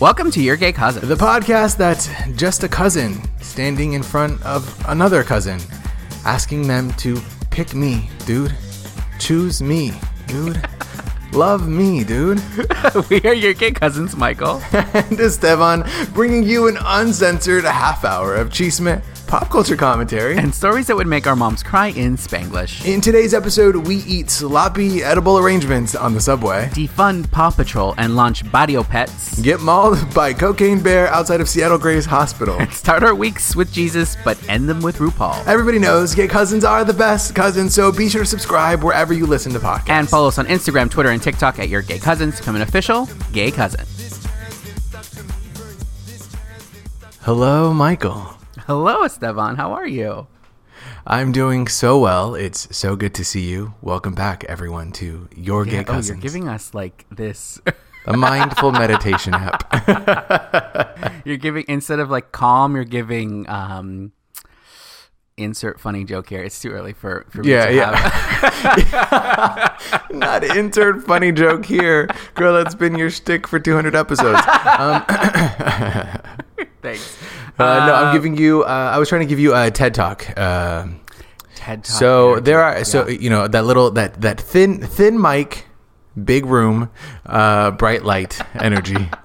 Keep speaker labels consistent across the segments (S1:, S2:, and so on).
S1: Welcome to Your Gay Cousin.
S2: The podcast that's just a cousin standing in front of another cousin, asking them to pick me, dude. Choose me, dude. Love me, dude.
S1: we are Your Gay Cousins, Michael.
S2: and Esteban, bringing you an uncensored half hour of chisme, pop culture commentary.
S1: And stories that would make our moms cry in Spanglish.
S2: In today's episode, we eat sloppy edible arrangements on the subway,
S1: Defund Paw Patrol and launch Barrio Pets.
S2: get mauled by Cocaine Bear outside of Seattle Grace Hospital.
S1: Start our weeks with Jesus, but end them with RuPaul.
S2: Everybody knows gay cousins are the best cousins, so be sure to subscribe wherever you listen to podcasts.
S1: And follow us on Instagram, Twitter, and TikTok at Your Gay Cousins. Become an official gay cousin.
S2: Hello, Michael.
S1: Hello, Esteban. How are you?
S2: I'm doing so well. It's so good to see you. Welcome back, everyone, to Your Gay
S1: Yeah, oh, you're giving us like this.
S2: a mindful meditation app.
S1: you're giving instead of like calm, you're giving um insert funny joke here. It's too early for, for me
S2: Yeah,
S1: to
S2: yeah.
S1: have
S2: Not insert funny joke here, girl. That's been your shtick for 200 episodes. Um,
S1: thanks.
S2: uh, no, I'm giving you. Uh, I was trying to give you a TED talk. Uh,
S1: TED Talk.
S2: so there are. So
S1: Yeah.
S2: you know that little that that thin thin mic, big room, uh, bright light energy.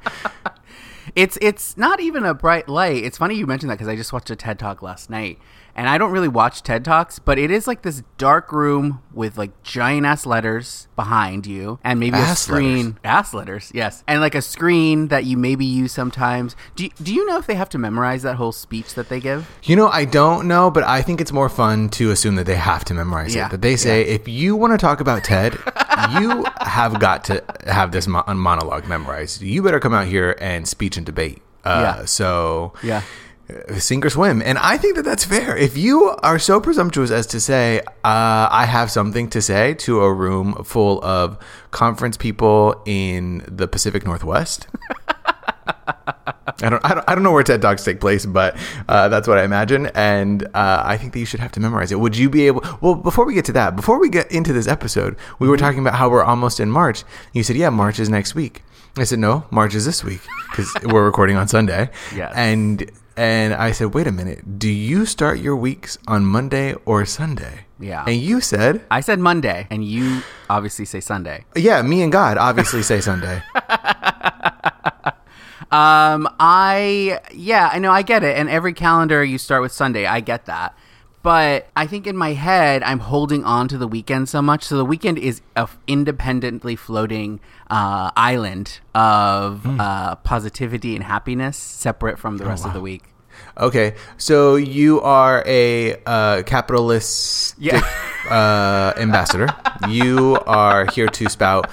S1: It's it's not even a bright light. It's funny you mentioned that because I just watched a TED Talk last night, and I don't really watch TED Talks, but it is like this dark room with like giant ass letters behind you, and maybe a screen.
S2: letters.
S1: Ass letters, yes, and like a screen that you maybe use sometimes. Do you, do you know if they have to memorize that whole speech that they give?
S2: You know, I don't know, but I think it's more fun to assume that they have to memorize
S1: Yeah,
S2: it. That they say, if you want to talk about Ted, you have got to have this mo- monologue memorized. You better come out here and speech and debate. Uh,
S1: Yeah.
S2: So,
S1: Yeah.
S2: Uh, sink or swim. And I think that that's fair. If you are so presumptuous as to say, uh, I have something to say to a room full of conference people in the Pacific Northwest. I don't, I don't, I don't know where TED Talks take place, but uh, that's what I imagine. And uh, I think that you should have to memorize it. Would you be able? Well, before we get to that, before we get into this episode, we were talking about how we're almost in March. You said, "Yeah, March is next week." I said, "No, March is this week because we're recording on Sunday."
S1: Yes.
S2: And and I said, "Wait a minute. Do you start your weeks on Monday or Sunday?"
S1: Yeah.
S2: And you said,
S1: I said Monday, and you obviously say Sunday.
S2: "Yeah, me and God obviously say Sunday."
S1: Um, I yeah, I know I get it. And every calendar you start with Sunday, I get that. But I think in my head, I'm holding on to the weekend so much. So the weekend is a f- independently floating uh, island of uh, positivity and happiness, separate from the rest of the week.
S2: Okay, so you are a uh, capitalist
S1: Yeah.
S2: uh, ambassador. you are here to spout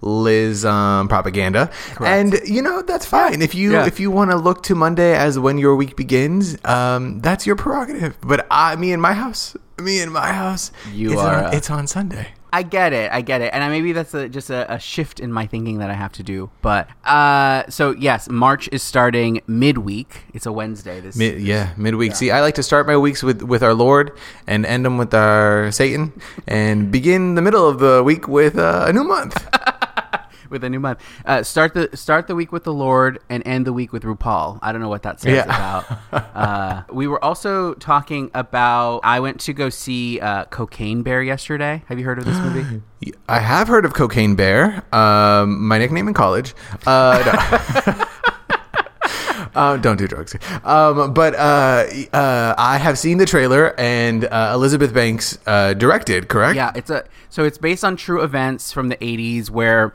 S2: capitalism propaganda, and you know that's fine. If you
S1: Yeah.
S2: if you want to look to Monday as when your week begins, um, that's your prerogative. But I, me in my house, me in my house,
S1: You
S2: it's
S1: are,
S2: on, it's on Sunday.
S1: I get it. I get it. And I, maybe that's a, just a, a shift in my thinking that I have to do. But uh, so, yes, March is starting midweek. It's a Wednesday. This
S2: Mid, yeah, midweek. See, I like to start my weeks with, with our Lord and end them with our Satan, and begin the middle of the week with uh, a new month.
S1: with a new month. Uh, start the start the week with the Lord and end the week with RuPaul. I don't know what that says
S2: Yeah.
S1: about. Uh, we were also talking about. I went to go see uh, Cocaine Bear yesterday. Have you heard of this movie?
S2: I have heard of Cocaine Bear. Um, my nickname in college. Uh, no. Uh, don't do drugs. Um, but uh, uh, I have seen the trailer, and uh, Elizabeth Banks uh, directed. Correct?
S1: Yeah, it's a so it's based on true events from the 80s where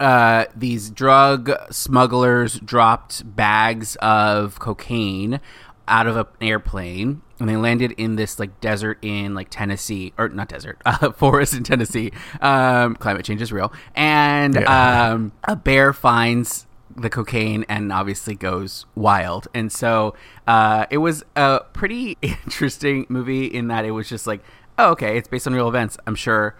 S1: uh, these drug smugglers dropped bags of cocaine out of an airplane and they landed in this like desert in like Tennessee or not desert uh, forest in Tennessee um, climate change is real and
S2: Yeah.
S1: um, a bear finds the cocaine and obviously goes wild. And so uh, it was a pretty interesting movie in that it was just like, oh, okay, it's based on real events. I'm sure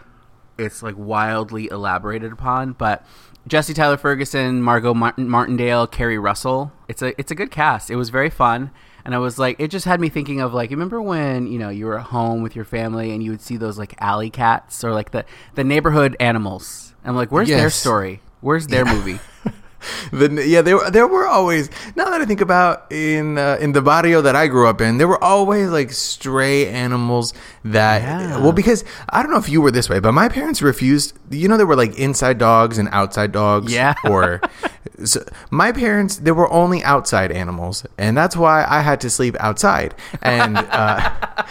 S1: it's like wildly elaborated upon, but Jesse Tyler Ferguson, Margo Martin, Martindale, Keri Russell. It's a it's a good cast. It was very fun. And I was like, it just had me thinking of like, you remember when you know you were at home with your family and you would see those like alley cats or like the the neighborhood animals. I'm like, where's their story? Where's their movie?
S2: the, yeah, there there were always. Now that I think about in uh, in the barrio that I grew up in, there were always like stray animals that.
S1: Yeah.
S2: Well, because I don't know if you were this way, but my parents refused. You know, there were like inside dogs and outside dogs.
S1: Yeah.
S2: Or so my parents, there were only outside animals, and that's why I had to sleep outside. And uh,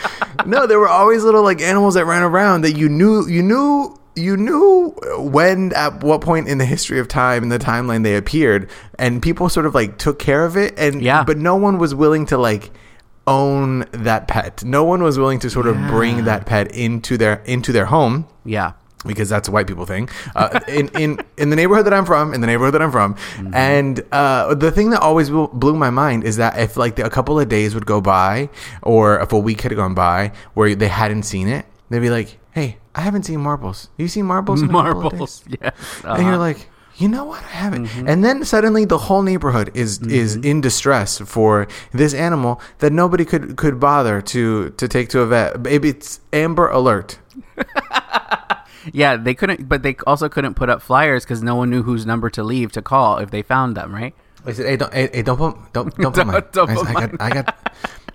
S2: no, there were always little like animals that ran around that you knew you knew you knew when at what point in the history of time in the timeline they appeared and people sort of like took care of it and
S1: Yeah.
S2: but no one was willing to like own that pet no one was willing to sort of bring that pet into their into their home
S1: Yeah.
S2: because that's a white people thing. Uh, in in in the neighborhood that I'm from, in the neighborhood that I'm from, and uh, the thing that always blew- blew my mind is that if like a couple of days would go by, or if a week had gone by where they hadn't seen it, they'd be like, "Hey, I haven't seen marbles. You seen marbles? in a couple of
S1: Marbles.
S2: days?" And you're
S1: Uh-huh.
S2: like. You know what? I haven't. And then suddenly the whole neighborhood is is in distress for this animal that nobody could could bother to to take to a vet. Maybe it's Amber Alert.
S1: yeah, they couldn't, but they also couldn't put up flyers because no one knew whose number to leave to call if they found them, right?
S2: I said, "Hey, don't, hey, don't put, don't, don't put
S1: Don't-
S2: mine.
S1: don't
S2: I,
S1: put
S2: I got, I got,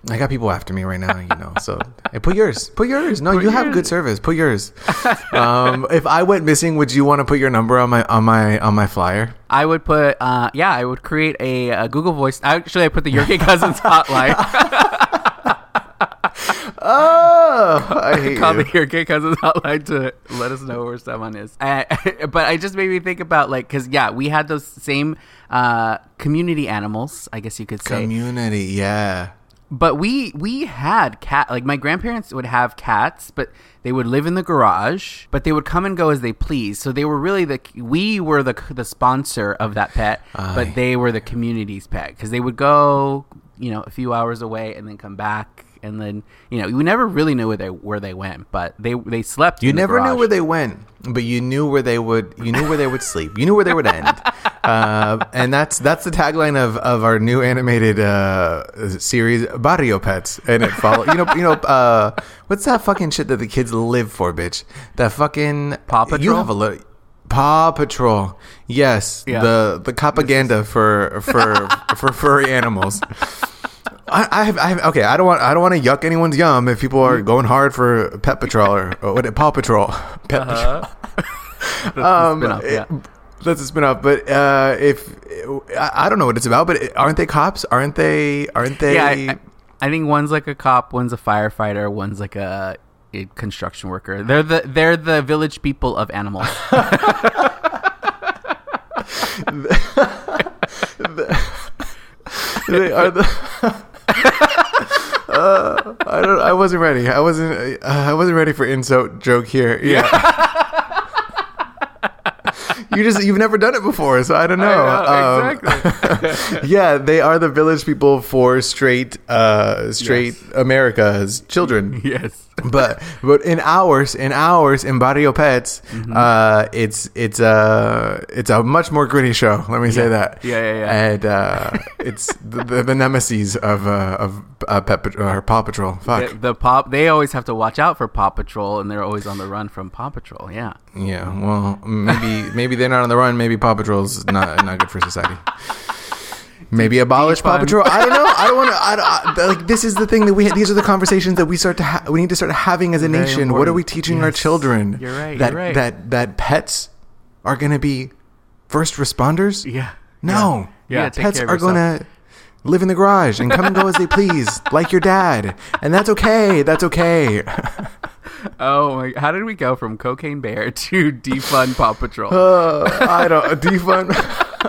S2: I got people after me right now, you know. So, hey, put yours, put yours. No, you have good service. Put yours. um, if I went missing, would you want to put your number on my, on my, on my flyer?
S1: I would put, uh, yeah, I would create a, a Google Voice. Actually, I put the Your Gay Cousins hotline.
S2: Oh, I hate
S1: Call
S2: you.
S1: the Your Gay Cousins hotline to let us know where someone is. Uh, but I just made me think about like, because yeah, we had those same uh, community animals, I guess you could say.
S2: Community, yeah.
S1: But we we had cat like my grandparents would have cats but they would live in the garage but they would come and go as they please so they were really the we were the the sponsor of that pet but they were the community's pet. Because they would go you know a few hours away and then come back and then you know we never really knew where they where they went but they they slept
S2: You
S1: in the
S2: never knew where they went, but you knew where they would. You knew where they would sleep. You knew where they would end. Uh, and that's that's the tagline of, of our new animated uh, series, Barrio Pets. And it follow. You know, you know. Uh, what's that fucking shit that the kids live for, bitch? That fucking
S1: Paw Patrol.
S2: You have a look. Paw Patrol. Yes,
S1: Yeah.
S2: the the propaganda for for for furry animals. I, I, have, I have, okay. I don't want. I don't want to yuck anyone's yum if people are going hard for Pet Patrol or, or what? Paw Patrol. Pet
S1: Uh-huh.
S2: Patrol. Um,
S1: spin-off, yeah.
S2: it- that's a spin off. But uh, if I, I don't know what it's about, but aren't they cops? Aren't they? Aren't they?
S1: yeah I, I- think one's like a cop one's a firefighter one's like a, a construction worker they're the they're the village people of animals
S2: they are the. Uh, I don't. I wasn't ready. I wasn't. Uh, I wasn't ready for insult joke here. Yeah. you just you've never done it before, so I don't know.
S1: know,
S2: Um,
S1: exactly.
S2: yeah, they are the village people for straight, uh, straight America's children.
S1: yes
S2: but but in ours in ours in Barrio Pets,
S1: Mm-hmm.
S2: uh, it's it's a it's a much more gritty show. Let me say that.
S1: Yeah, yeah, yeah.
S2: And uh, it's the, the, the nemesis of uh, of uh, Pet or Paw Patrol. Fuck.
S1: the, the pop they always have to watch out for paw patrol and they're always on the run from paw patrol yeah
S2: Yeah. Well, maybe maybe they're not on the run. Maybe Paw Patrol's not not good for society. Maybe abolish Paw Patrol. I don't know. I don't want to. I, don't- I, like this is the thing that we. These are the conversations that we start to. Ha- we need to start having as a
S1: Very
S2: nation. What are we
S1: important.
S2: teaching our children?
S1: You're right,
S2: That
S1: you're right.
S2: that that pets are going to be first responders.
S1: yeah
S2: No.
S1: Yeah, Yeah,
S2: pets are going to live in the garage and come and go as they please, like your dad, and that's okay. That's okay.
S1: oh my how did we go from cocaine bear to defund paw patrol
S2: Uh, I don't defund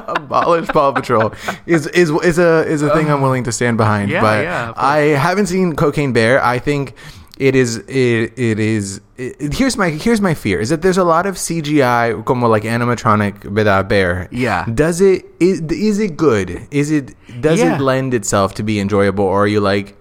S2: abolish Paw Patrol is is is a is a thing I'm willing to stand behind.
S1: Yeah,
S2: but
S1: yeah.
S2: I haven't seen Cocaine Bear. I think it is it, it is it, here's my here's my fear is that there's a lot of CGI como like animatronic verdad bear.
S1: Yeah.
S2: Does it is, is it good? Is it does
S1: Yeah.
S2: it lend itself to be enjoyable or are you like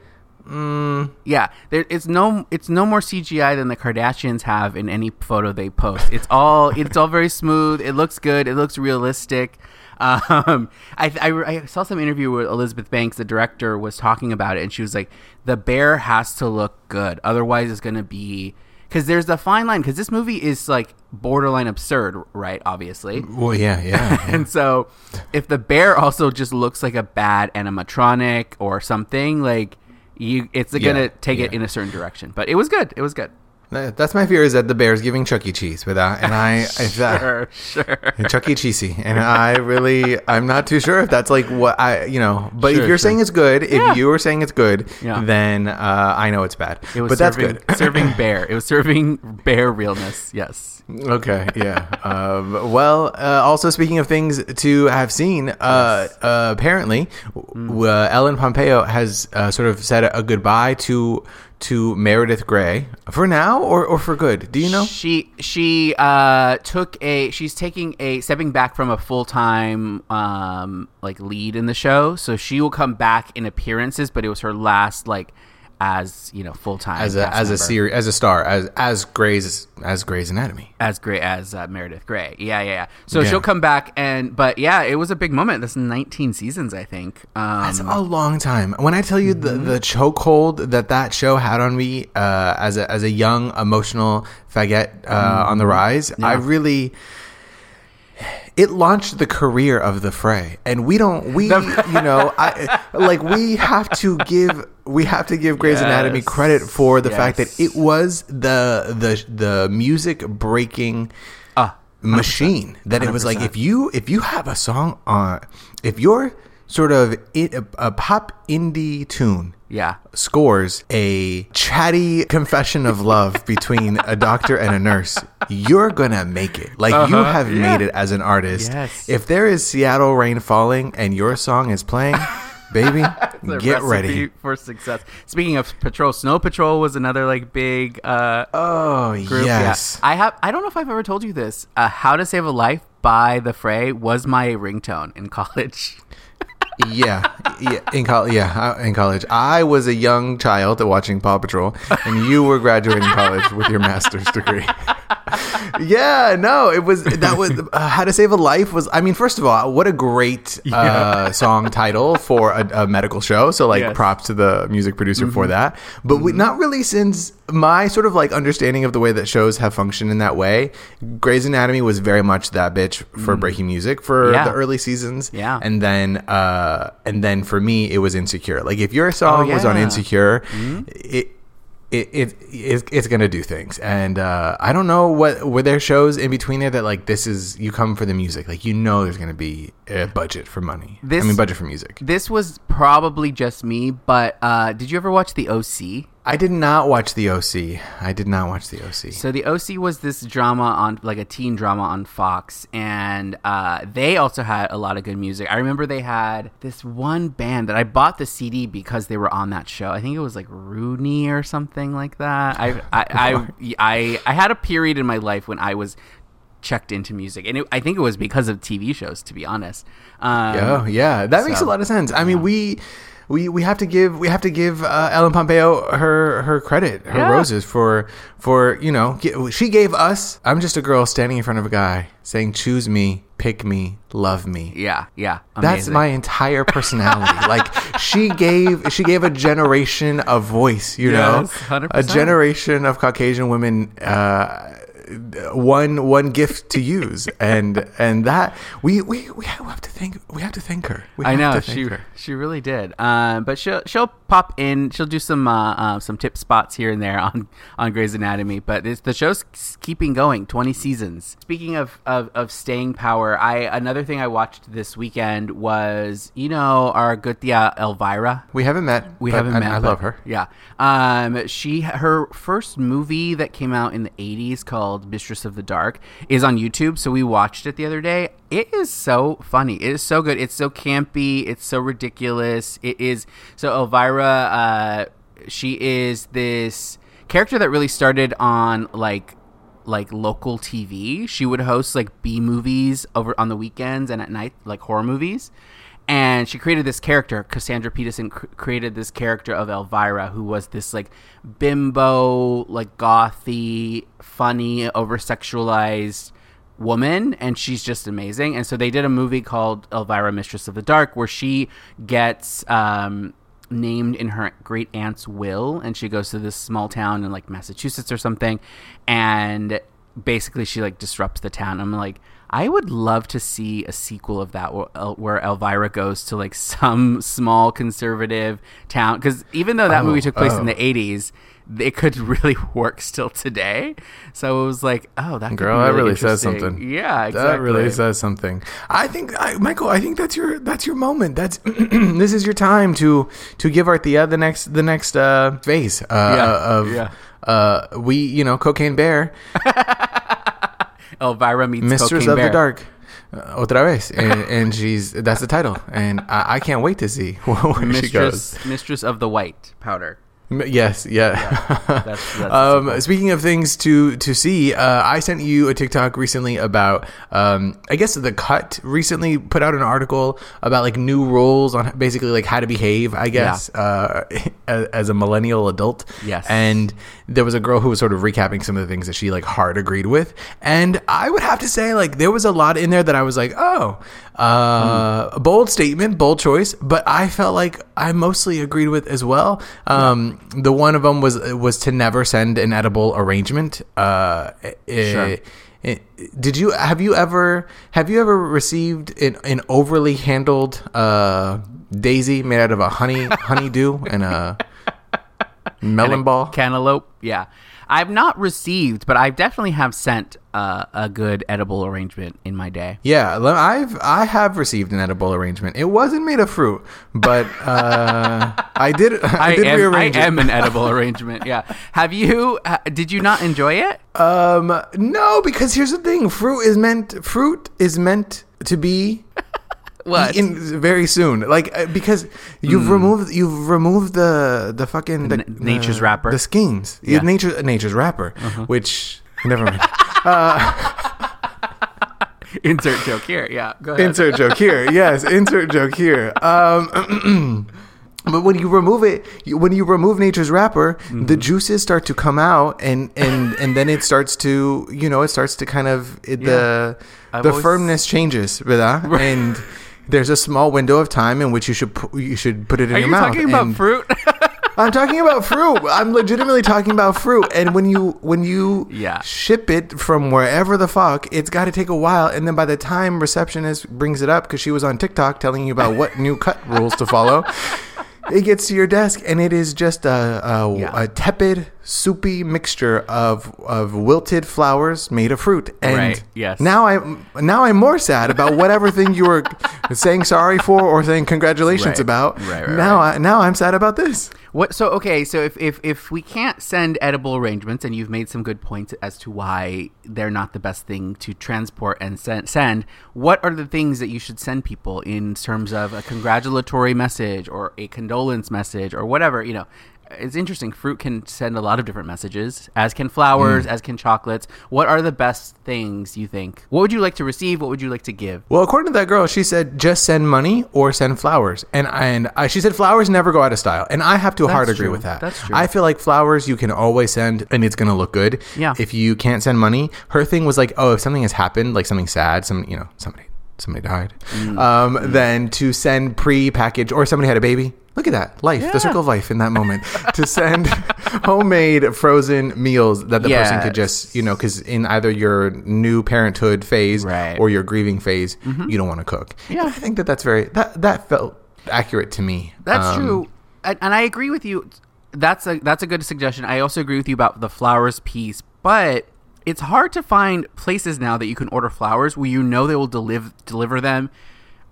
S2: mm,
S1: yeah there, it's no it's no more cgi than the kardashians have in any photo they post it's all it's all very smooth it looks good it looks realistic um, I, I, I saw some interview with Elizabeth Banks, the director, was talking about it, and she was like, "The bear has to look good, otherwise it's going to be because there's the fine line because this movie is like borderline absurd, right? Obviously,
S2: Well, yeah, yeah. yeah.
S1: and so if the bear also just looks like a bad animatronic or something, like you, it's gonna
S2: Yeah,
S1: take it in a certain direction. But it was good. It was good.
S2: That- That's my fear is that the bear's giving Chuck E. Cheese without, and I, if that,
S1: Sure, sure.
S2: Chuck E. Cheesy, and I really, I'm not too sure if that's like what I, you know. But
S1: Sure,
S2: if you're saying it's good, if
S1: Yeah.
S2: you are saying it's good,
S1: Yeah.
S2: then uh, I know it's bad.
S1: It was
S2: but that's
S1: serving,
S2: good.
S1: serving bear. It was serving bear realness. Yes.
S2: Okay, yeah. Um, well, uh, also speaking of things to have seen, uh, uh, apparently,
S1: Mm.
S2: uh, Ellen Pompeo has uh, sort of said a goodbye to to Meredith Grey for now or, or for good. Do you know?
S1: She she uh, took a she's taking a stepping back from a full time um, like lead in the show, so she will come back in appearances, but it was her last like as you know full time
S2: As a as a series as a star as as Grey's as Grey's Anatomy.
S1: as great as uh, Meredith Grey. Yeah, yeah, yeah. So
S2: Yeah.
S1: she'll come back and but yeah, it was a big moment. This 19 seasons, I think. Um,
S2: That's a long time. When I tell you the the chokehold that that show had on me uh, as a as a young emotional faggot uh, on the rise, I really. It launched the career of the Fray, and we don't. We, you know, I like we have to give we have to give Grey's Anatomy credit for the fact that it was the the the music breaking
S1: ah,
S2: machine. That it was like if you if you have a song on if you're sort of in, a, a pop indie tune
S1: yeah.
S2: scores a chatty confession of love between a doctor and a nurse you're gonna make it like you
S1: Uh-huh.
S2: have
S1: Yeah.
S2: made it as an artist
S1: Yes.
S2: if there is seattle rain falling and your song is playing baby get ready
S1: for success. Speaking of Patrol, Snow Patrol was another like big uh,
S2: oh
S1: group. Yeah.
S2: yes
S1: I have. I don't know if I've ever told you this. Uh, How to Save a Life by The Fray was my ringtone in college.
S2: Yeah, yeah, in college, yeah, uh, in college, I was a young child watching Paw Patrol, and you were graduating college with your master's degree. yeah, no, it was that was uh, How to Save a Life was. I mean, first of all, what a great uh, song title for a, a medical show. So, like,
S1: Yes. Mm-hmm.
S2: props to the music producer for that. But we, not really since my sort of like understanding of the way that shows have functioned in that way. Grey's Anatomy was very much that bitch for breaking music for
S1: Mm. Yeah.
S2: the early seasons.
S1: Yeah.
S2: and then uh, and then for me, it was Insecure. Like if your song was on
S1: Oh, yeah. Mm-hmm.
S2: Insecure, it. It, it, it it's gonna do things, and uh, I don't know what were there shows in between there that like this is you come for the music, like you know there's gonna be a budget for money.
S1: This-
S2: I mean budget for music.
S1: This was probably just me, but uh, did you ever watch The OC?
S2: I did not watch the OC. I did not watch the OC.
S1: So the OC was this drama on like a teen drama on Fox, and uh, they also had a lot of good music. I remember they had this one band that I bought the CD because they were on that show. I think it was like Rooney or something like that. I I I, I, I had a period in my life when I was checked into music, and it, I think it was because of TV shows. To be honest, um,
S2: Oh yeah, that makes a lot of sense. I mean, we we we have to give we have to give uh, Ellen Pompeo her her credit, her
S1: Yeah.
S2: roses for for you know she gave us. I'm just a girl standing in front of a guy saying, "Choose me, pick me, love me."
S1: yeah, yeah.
S2: That's my entire personality. like she gave she gave a generation of voice, you
S1: Yes,
S2: know,
S1: 100%.
S2: a generation of Caucasian women. Uh, one one gift to use, and and that we we we have to thank we have to thank her. We
S1: I know she
S2: her.
S1: she really did. Um, but she'll she'll pop in. She'll do some uh, uh, some tip spots here and there on on Grey's Anatomy. But the show's keeping going. Twenty seasons. Speaking of, of of staying power, I another thing I watched this weekend was you know our good tia Elvira.
S2: We haven't met.
S1: We haven't
S2: I,
S1: met.
S2: I love her.
S1: Yeah. Um, she her first movie that came out in the '80s called Mistress of the Dark is on YouTube. So we watched it the other day. It is so funny. It is so good. It's so campy. It's so ridiculous. It is so Elvira. Uh, she is this character that really started on like like local TV. She would host like B movies over on the weekends and at night, like horror movies. And she created this character. Cassandra Peterson cr- created this character of Elvira, who was this like bimbo, like gothy, funny, over sexualized woman and she's just amazing and so they did a movie called elvira mistress of the dark where she gets um named in her great aunt's will, and she goes to this small town in like Massachusetts or something, and basically she like disrupts the town. I'm like. I would love to see a sequel of that where, Elvira goes to like some small conservative town because even though that
S2: Oh,
S1: movie took place in
S2: oh.
S1: the 80s it could really work still today so it was like oh that
S2: Girl,
S1: be
S2: that
S1: really
S2: really says something.
S1: yeah exactly
S2: That really says something. I think, I, Michael. I think that's your that's your moment. That's this is your time to to give Arthea the next the next uh, phase uh,
S1: Yeah,
S2: of
S1: yeah.
S2: uh, we you know cocaine bear
S1: elvira meets
S2: mistress
S1: Cocaine
S2: of
S1: Bear.
S2: the dark. Uh, otra vez, and, and she's that's the title, and I, I can't wait to see where she goes.
S1: mistress mistress of the white powder
S2: M- Yes, yeah.
S1: that's, that's
S2: um, speaking of things to to see, uh, I sent you a TikTok recently about. Um, I guess the cut recently put out an article about like new rules on basically like how to behave. I guess uh, as, as a millennial adult.
S1: Yes.
S2: And there was a girl who was sort of recapping some of the things that she like hard agreed with, and I would have to say like there was a lot in there that I was like, oh, uh, a bold statement, bold choice, but I felt like I mostly agreed with as well. Um, The one of them was was to never send an edible arrangement. Uh,
S1: Sure.
S2: eh, did you have you ever have you ever received an, an overly handled uh, daisy made out of a honey honeydew and a melon ball?
S1: cantaloupe yeah i've not received but i definitely have sent uh, a good edible arrangement in my day
S2: Yeah, I've I have received an edible arrangement. It wasn't made of fruit, but uh, I did I,
S1: I,
S2: did
S1: am, I
S2: rearrange
S1: am an edible arrangement. Yeah. Have you? Uh, did you not enjoy it?
S2: Um, no, because here's the thing: fruit is meant fruit is meant to be
S1: What?
S2: eaten very soon. Like uh, because you've removed you've removed the the fucking the,
S1: N- nature's
S2: the-
S1: wrapper?
S2: the schemes.
S1: Yeah.
S2: Yeah. Nature nature's wrapper, which never mind.
S1: Insert joke here. Yeah. Go ahead.
S2: insert joke here. Yes, insert joke here. Um, but when you remove it, you, when you remove nature's wrapper,
S1: Mm-hmm.
S2: the juices start to come out, and and and then it starts to you know it starts to kind of it, the
S1: I've
S2: the
S1: always-
S2: firmness changes, ¿verdad? And there's a small window of time in which you should pu- you should put it in
S1: Are
S2: your
S1: you
S2: mouth.
S1: talking about
S2: and-
S1: fruit?
S2: I'm talking about fruit. I'm legitimately talking about fruit. And when you when you
S1: Yeah.
S2: ship it from wherever the fuck, it's got to take a while. And then by the time receptionist brings it up because she was on TikTok telling you about what new cut rules to follow, it gets to your desk and it is just a a,
S1: Yeah.
S2: a tepid, soupy mixture of of wilted flowers made of fruit. And
S1: Right, yes.
S2: now I'm now I'm more sad about whatever thing you were saying sorry for or saying congratulations
S1: Right.
S2: about.
S1: Right, right,
S2: now I, now I'm sad about this.
S1: What? So okay. So if, if if we can't send edible arrangements, and you've made some good points as to why they're not the best thing to transport and send, send what are the things that you should send people in terms of a congratulatory message or a condolence message or whatever? You know, it's interesting. Fruit can send a lot of different messages, as can flowers, mm. as can chocolates. What are the best things you think? What would you like to receive? What would you like to give?
S2: Well, according to that girl, she said just send money or send flowers, and and I, she said flowers never go out of style, and I have to hard agree
S1: true.
S2: with that.
S1: That's true.
S2: I feel like flowers you can always send, and it's gonna look good.
S1: Yeah.
S2: If you can't send money, her thing was like, oh, if something has happened, like something sad, some you know somebody somebody died,
S1: Mm.
S2: um, then to send pre-package or somebody had a baby. Look at that life,
S1: Yeah.
S2: the circle of life in that moment. to send homemade frozen meals that the person could just you know because in either your new parenthood phase
S1: Right. Mm-hmm.
S2: or your grieving phase, you don't want to cook.
S1: Yeah.
S2: And I think that that's very that that felt accurate to me.
S1: That's
S2: Um,
S1: true, and, and I agree with you. That's a that's a good suggestion. I also agree with you about the flowers piece, but it's hard to find places now that you can order flowers where you know they will deliver deliver them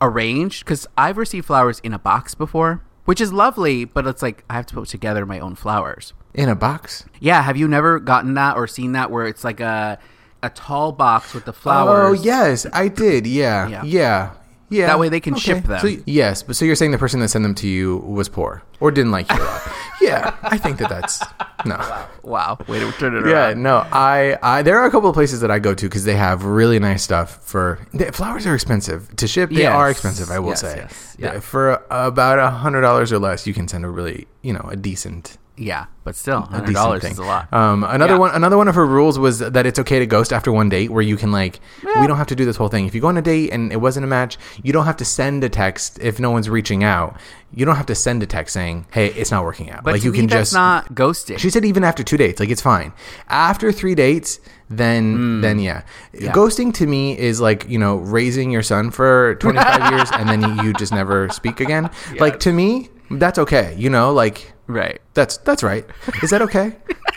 S1: arranged. Because I've received flowers in a box before, which is lovely, but it's like I have to put together my own flowers.
S2: in a box.
S1: Yeah, have you never gotten that or seen that where it's like a a tall box with the flowers?
S2: Oh yes, I did. Yeah,
S1: Yeah.
S2: yeah, yeah.
S1: That way they can ship them.
S2: So, yes, but so you're saying the person that sent them to you was poor or didn't like you a lot? yeah, I think that that's no.
S1: Wow, way to turn it
S2: Yeah,
S1: around.
S2: Yeah, no. I, I there are a couple of places that I go to because they have really nice stuff. For the, flowers are expensive to ship. They
S1: Yes.
S2: are expensive. I will
S1: Yes,
S2: say.
S1: yes. Yeah.
S2: For about a hundred dollars or less, you can send a really you know a decent
S1: Yeah, but still, hundred dollars is a lot.
S2: Um, another
S1: Yeah.
S2: one, another one of her rules was that it's okay to ghost after one date, where you can like, we don't have to do this whole thing. If you go on a date and it wasn't a match, you don't have to send a text if no one's reaching out. You don't have to send a text saying, "Hey, it's not working out."
S1: but
S2: like you can just.
S1: not ghosting.
S2: she said even after two dates, like it's fine. After three dates, then then yeah.
S1: Mm. Yeah.
S2: Ghosting to me is like you know raising your son for twenty five years and then you, you just never speak again. Like to me, that's okay. You know, like
S1: right.
S2: that's that's right. Is that okay?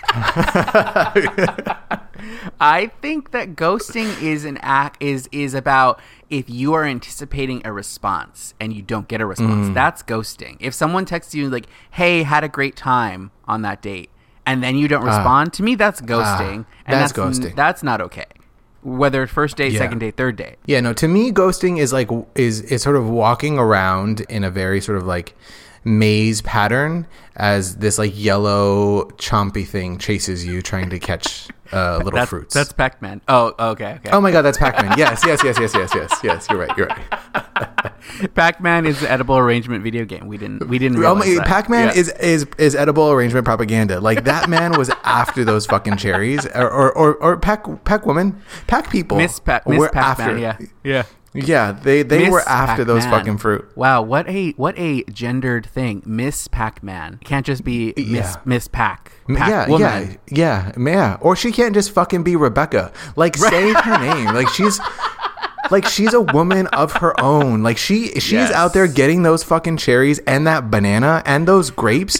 S1: I think that ghosting is an act is is about if you are anticipating a response and you don't get a
S2: Mm.
S1: response. That's ghosting. If someone texts you like, "Hey, had a great time on that date," and then you don't respond, to me that's ghosting. and
S2: Ah. that's
S1: n-
S2: ghosting.
S1: That's not okay. Whether first date,
S2: Yeah.
S1: second date, third date.
S2: Yeah, no. To me, ghosting is like is is sort of walking around in a very sort of like maze pattern as this like yellow chompy thing chases you, trying to catch uh, little
S1: That's
S2: fruits.
S1: that's Pac-Man. Oh, okay, okay.
S2: oh my god, that's Pac-Man. Yes, yes, yes, yes, yes, yes, yes. You're right. You're right.
S1: Pac-Man is the edible arrangement video game. We didn't we didn't
S2: Oh
S1: realize
S2: my,
S1: that.
S2: Pac-Man
S1: Yeah.
S2: is is is edible arrangement propaganda. Like that man was after those fucking cherries, or or or, or Pac Pac woman, Pac people.
S1: Miss Pac Miss Pac-Man.
S2: after.
S1: Yeah, yeah.
S2: Yeah, they they
S1: Miss
S2: were after those
S1: Pac-Man.
S2: fucking fruit.
S1: Wow, what a what a gendered thing, Miss Pac-Man. It can't just be Miss
S2: Yeah.
S1: Miss Pac. Pac
S2: yeah,
S1: woman.
S2: yeah, yeah, yeah. Or she can't just fucking be Rebecca. Like, say her name. Like she's, like she's a woman of her own. Like she, she's
S1: Yes.
S2: out there getting those fucking cherries and that banana and those grapes,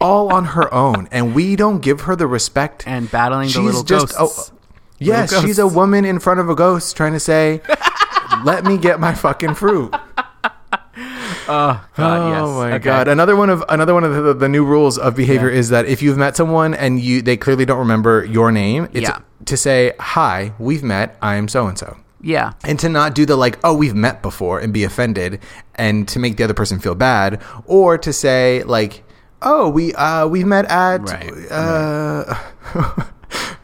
S2: all on her own, and we don't give her the respect.
S1: And battling the
S2: She's
S1: little
S2: just- oh,
S1: ghosts.
S2: oh, yes,
S1: Little
S2: she's a woman in front of a ghost trying to say, "Let me get my fucking fruit."
S1: Oh God, yes.
S2: Oh my
S1: Okay.
S2: god! Another one of another one of the, the new rules of behavior is that if you've met someone and you they clearly don't remember your name, it's
S1: Yeah.
S2: to say hi, we've met, I'm so and so.
S1: Yeah.
S2: And to not do the like, oh, we've met before and be offended and to make the other person feel bad, or to say like, oh, we uh we met at
S1: Right,
S2: uh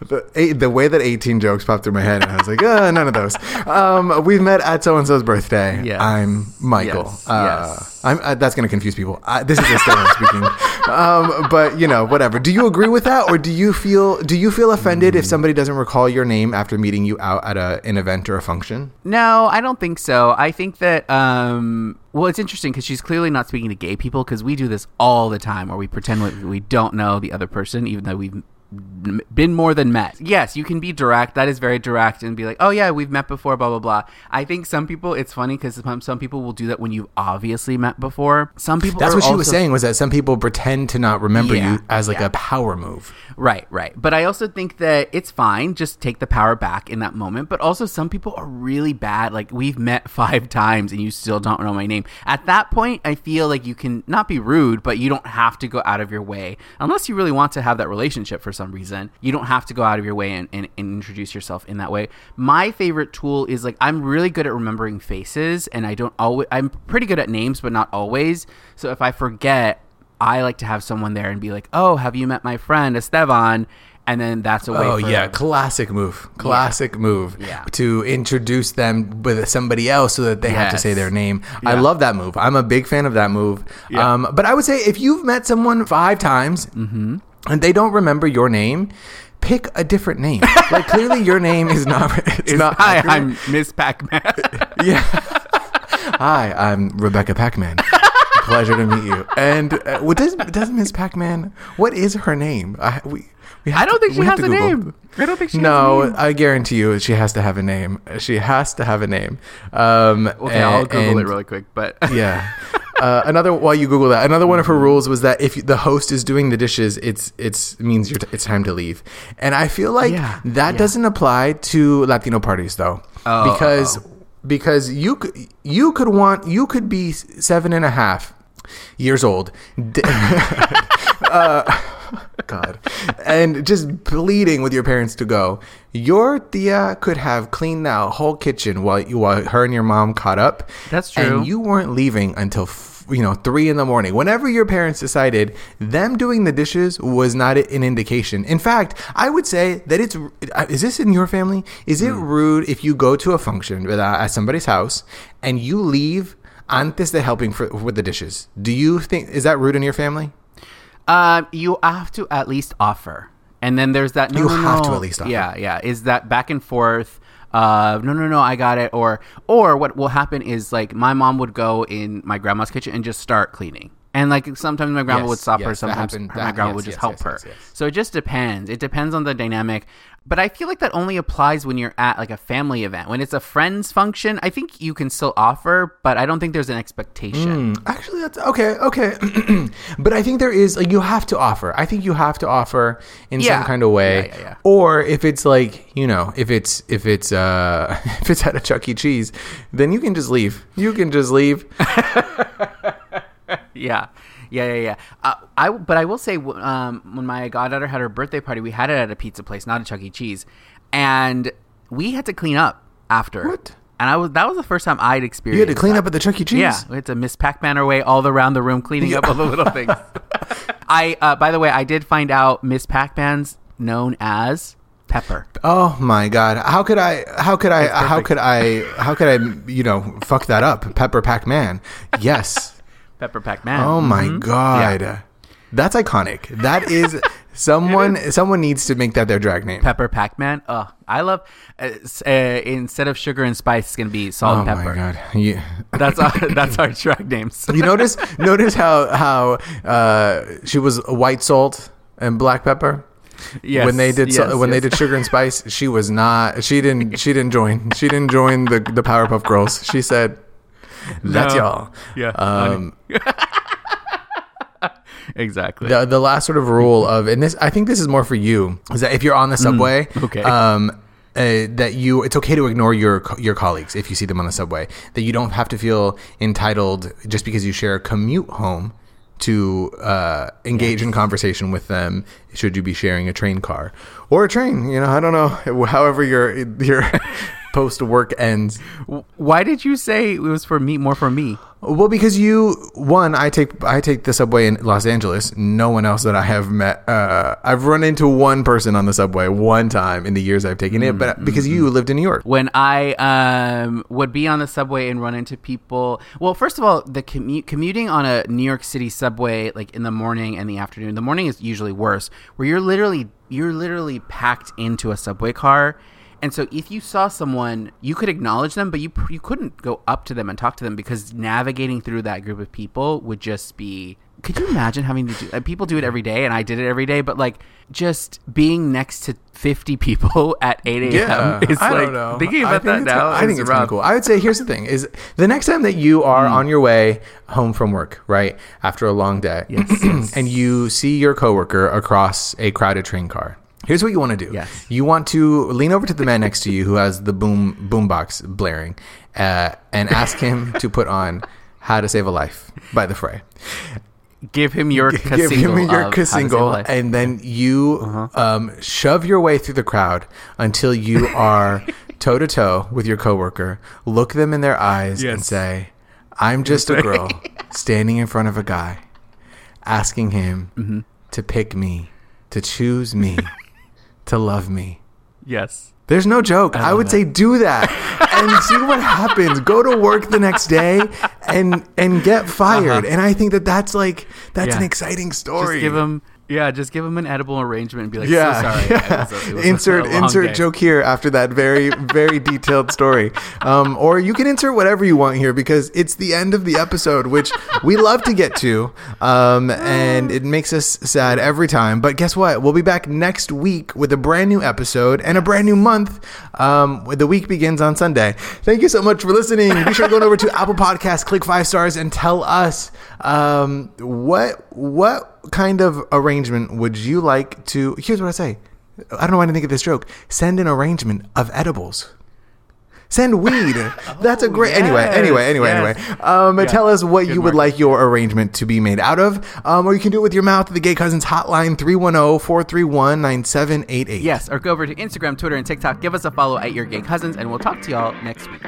S2: the, the way that 18 jokes popped through my head and I was like, uh, none of those. Um, we've met at so and so's birthday.
S1: Yes.
S2: I'm Michael.
S1: Yes,
S2: Uh,
S1: yes.
S2: I'm, uh, that's going to confuse people. I, this is Esteban speaking. Um, but you know, whatever. Do you agree with that, or do you feel do you feel offended if somebody doesn't recall your name after meeting you out at a, an event or a function?
S1: No, I don't think so. I think that um well, it's interesting because she's clearly not speaking to gay people because we do this all the time where we pretend like we don't know the other person even though we've been more than met. Yes, you can be direct. That is very direct and be like, "Oh yeah, we've met before." Blah blah blah. I think some people, it's funny because some, some people will do that when you've obviously met before. Some people.
S2: That's what she was saying was that some people pretend to not remember
S1: Yeah,
S2: you as like
S1: yeah.
S2: a power move.
S1: Right, right. But I also think that it's fine. Just take the power back in that moment. But also, some people are really bad. Like, we've met five times and you still don't know my name. At that point, I feel like you can not be rude, but you don't have to go out of your way. Unless you really want to have that relationship for some reason, you don't have to go out of your way and, and, and introduce yourself in that way. My favorite tool is like, I'm really good at remembering faces and I don't always, I'm pretty good at names, but not always. So if I forget, I like to have someone there and be like, "Oh, have you met my friend Esteban?" And then that's a way.
S2: Oh
S1: for,
S2: yeah, classic move. Classic move.
S1: Yeah.
S2: To introduce them with somebody else so that they have to say their name. I love that move. I'm a big fan of that move.
S1: Yeah.
S2: Um, but I would say if you've met someone five times
S1: Mm-hmm.
S2: And they don't remember your name, pick a different name. like clearly your name is not. It's not.
S1: Hi,
S2: accurate.
S1: I'm Miss Pac-Man.
S2: Yeah. Hi, I'm Rebecca Pac-Man. Pleasure to meet you. And uh, what does does Miss Pac-Man? What is her name? I, we,
S1: I don't
S2: to-
S1: think she has a
S2: Google.
S1: name. I don't think she
S2: No,
S1: has a name.
S2: I guarantee you, she has to have a name. She has to have a name. Um,
S1: Okay, I'll Google
S2: and-
S1: it really quick. But
S2: yeah. Uh, another while you Google that, another one of her rules was that if the host is doing the dishes, it's it's means you're t- it's time to leave. And I feel like
S1: Yeah,
S2: that
S1: yeah.
S2: doesn't apply to Latino parties though,
S1: Oh,
S2: because
S1: uh-oh.
S2: because you could you could want you could be seven and a half years old. Uh, God, and just pleading with your parents to go. Your tia could have cleaned that whole kitchen while you while her and your mom caught up.
S1: That's true.
S2: And you weren't leaving until you know three in the morning. Whenever your parents decided them doing the dishes was not an indication. In fact, I would say that it's. uh, Is this in your family? Is it rude if you go to a function uh, at somebody's house and you leave antes de helping for, with the dishes? Do you think is that rude in your family?
S1: Um, you have to at least offer, and then there's that. No,
S2: You
S1: no,
S2: have
S1: no.
S2: to at least offer.
S1: Yeah, yeah. Is that back and forth? Uh, no, no, no, I got it. Or, or what will happen is like my mom would go in my grandma's kitchen and just start cleaning. And like sometimes my grandma
S2: Yes,
S1: would stop her,
S2: yes, that
S1: sometimes
S2: happened-
S1: my grandma
S2: yes,
S1: would just help her. So it just depends. It depends on the dynamic. But I feel like that only applies when you're at like a family event. When it's a friends function, I think you can still offer, but I don't think there's an expectation.
S2: Actually, that's okay. Okay, but I think there is like you have to offer. I think you have to offer in
S1: Yeah.
S2: some kind of way,
S1: Yeah, yeah, yeah.
S2: or if it's like you know, if it's if it's uh if it's at a Chuck E. Cheese, then you can just leave. You can just leave.
S1: Yeah, yeah, yeah, yeah. Uh, I but I will say, um, when my goddaughter had her birthday party, we had it at a pizza place, not a Chuck E. Cheese, and we had to clean up after.
S2: What?
S1: And I was that was the first time I'd experienced.
S2: You had to clean
S1: that.
S2: up at the Chuck E. Cheese.
S1: Yeah, we had to Miss Pac-Man our way all around the room, cleaning up all the little things. I, uh, by the way, I did find out Miss Pac-Man's known as Pepper.
S2: Oh my god! How could I? How could I? How could I? How could I? You know, fuck that up. Pepper Pac Man. Yes.
S1: Pepper Pac-Man.
S2: Oh my
S1: Mhm.
S2: god.
S1: Yeah.
S2: That's iconic. That is someone. someone needs to make that their drag name.
S1: Pepper Pac-Man. Oh, I love. Uh, uh, instead of sugar and spice, it's gonna be salt
S2: Oh
S1: and pepper.
S2: Oh my god. You,
S1: That's our that's our track names.
S2: you notice? notice how how uh, she was white salt and black pepper.
S1: Yes,
S2: when they did so-
S1: yes,
S2: when they did sugar and spice, she was not. She didn't. She didn't join. She didn't join the the Powerpuff Girls. She said, "That's
S1: No.
S2: y'all."
S1: Yeah,
S2: Um,
S1: exactly.
S2: the the last sort of rule of and this I think this is more for you is that if you're on the subway,
S1: Mm, okay.
S2: um, uh, that you it's okay to ignore your your colleagues if you see them on the subway. That you don't have to feel entitled just because you share a commute home to uh, engage in conversation with them. Should you be sharing a train car or a train? You know, I don't know. However, your your post work ends.
S1: Why did you say it was for me? More for me?
S2: Well, because you one, I take I take the subway in Los Angeles. No one else that I have met. Uh, I've run into one person on the subway one time in the years I've taken it, but because you lived in New York.
S1: when I um, would be on the subway and run into people. Well, first of all, the commute commuting on a New York City subway, like in the morning and the afternoon. The morning is usually worse, where you're literally you're literally packed into a subway car. And so, if you saw someone, you could acknowledge them, but you you couldn't go up to them and talk to them because navigating through that group of people would just be. Could you imagine having to do? Uh, people do it every day, and I did it every day. But like, just being next to fifty people at eight a.m. is
S2: I
S1: like
S2: don't know.
S1: thinking
S2: I
S1: about
S2: think
S1: that now.
S2: I think it's kind of cool. I would say here's the thing: is the next time that you are
S1: Hmm.
S2: on your way home from work, right after a long day, and you see your coworker across a crowded train car. Here's what you want to do.
S1: Yes.
S2: You want to lean over to the man next to you who has the boom boombox blaring, uh, and ask him to put on "How to Save a Life" by The Fray.
S1: Give him your
S2: Give him your
S1: of How to Save a
S2: single.
S1: Uh-huh.
S2: and then you um, shove your way through the crowd until you are toe to toe with your coworker. Look them in their eyes and say, "I'm just a girl standing in front of a guy, asking him
S1: Mm-hmm.
S2: to pick me, to choose me, to love me."
S1: yes.
S2: There's no joke. I,
S1: love
S2: would
S1: that.
S2: say do that and see what happens. Go to work the next day and and get fired. And I think that that's like that's
S1: Uh-huh. Yeah.
S2: an exciting story.
S1: Just give him, yeah, just give him an edible arrangement and be like,
S2: yeah,
S1: so sorry.
S2: yeah.
S1: It was a- it was a
S2: insert
S1: long
S2: insert
S1: day.
S2: joke here after that very very detailed story, um, or you can insert whatever you want here because it's the end of the episode, which we love to get to, um, and it makes us sad every time. But guess what? We'll be back next week with a brand new episode and a brand new month. Um, the week begins on Sunday. Thank you so much for listening. Be sure to go over to Apple Podcasts, click five stars, and tell us um, what what kind of arrangement would you like to? Here's what I say. I don't know why I didn't think of this joke. Send an arrangement of edibles. Send weed. That's a great. anyway,
S1: yes,
S2: anyway, anyway,
S1: yes.
S2: anyway. Um,
S1: Yeah.
S2: Tell us what
S1: Good
S2: you would
S1: marketing.
S2: like your arrangement to be made out of. Um, or you can do it with your mouth at the Gay Cousins Hotline 310 431 9788.
S1: Yes, or go over to Instagram, Twitter, and TikTok. Give us a follow at Your Gay Cousins, and we'll talk to y'all next week.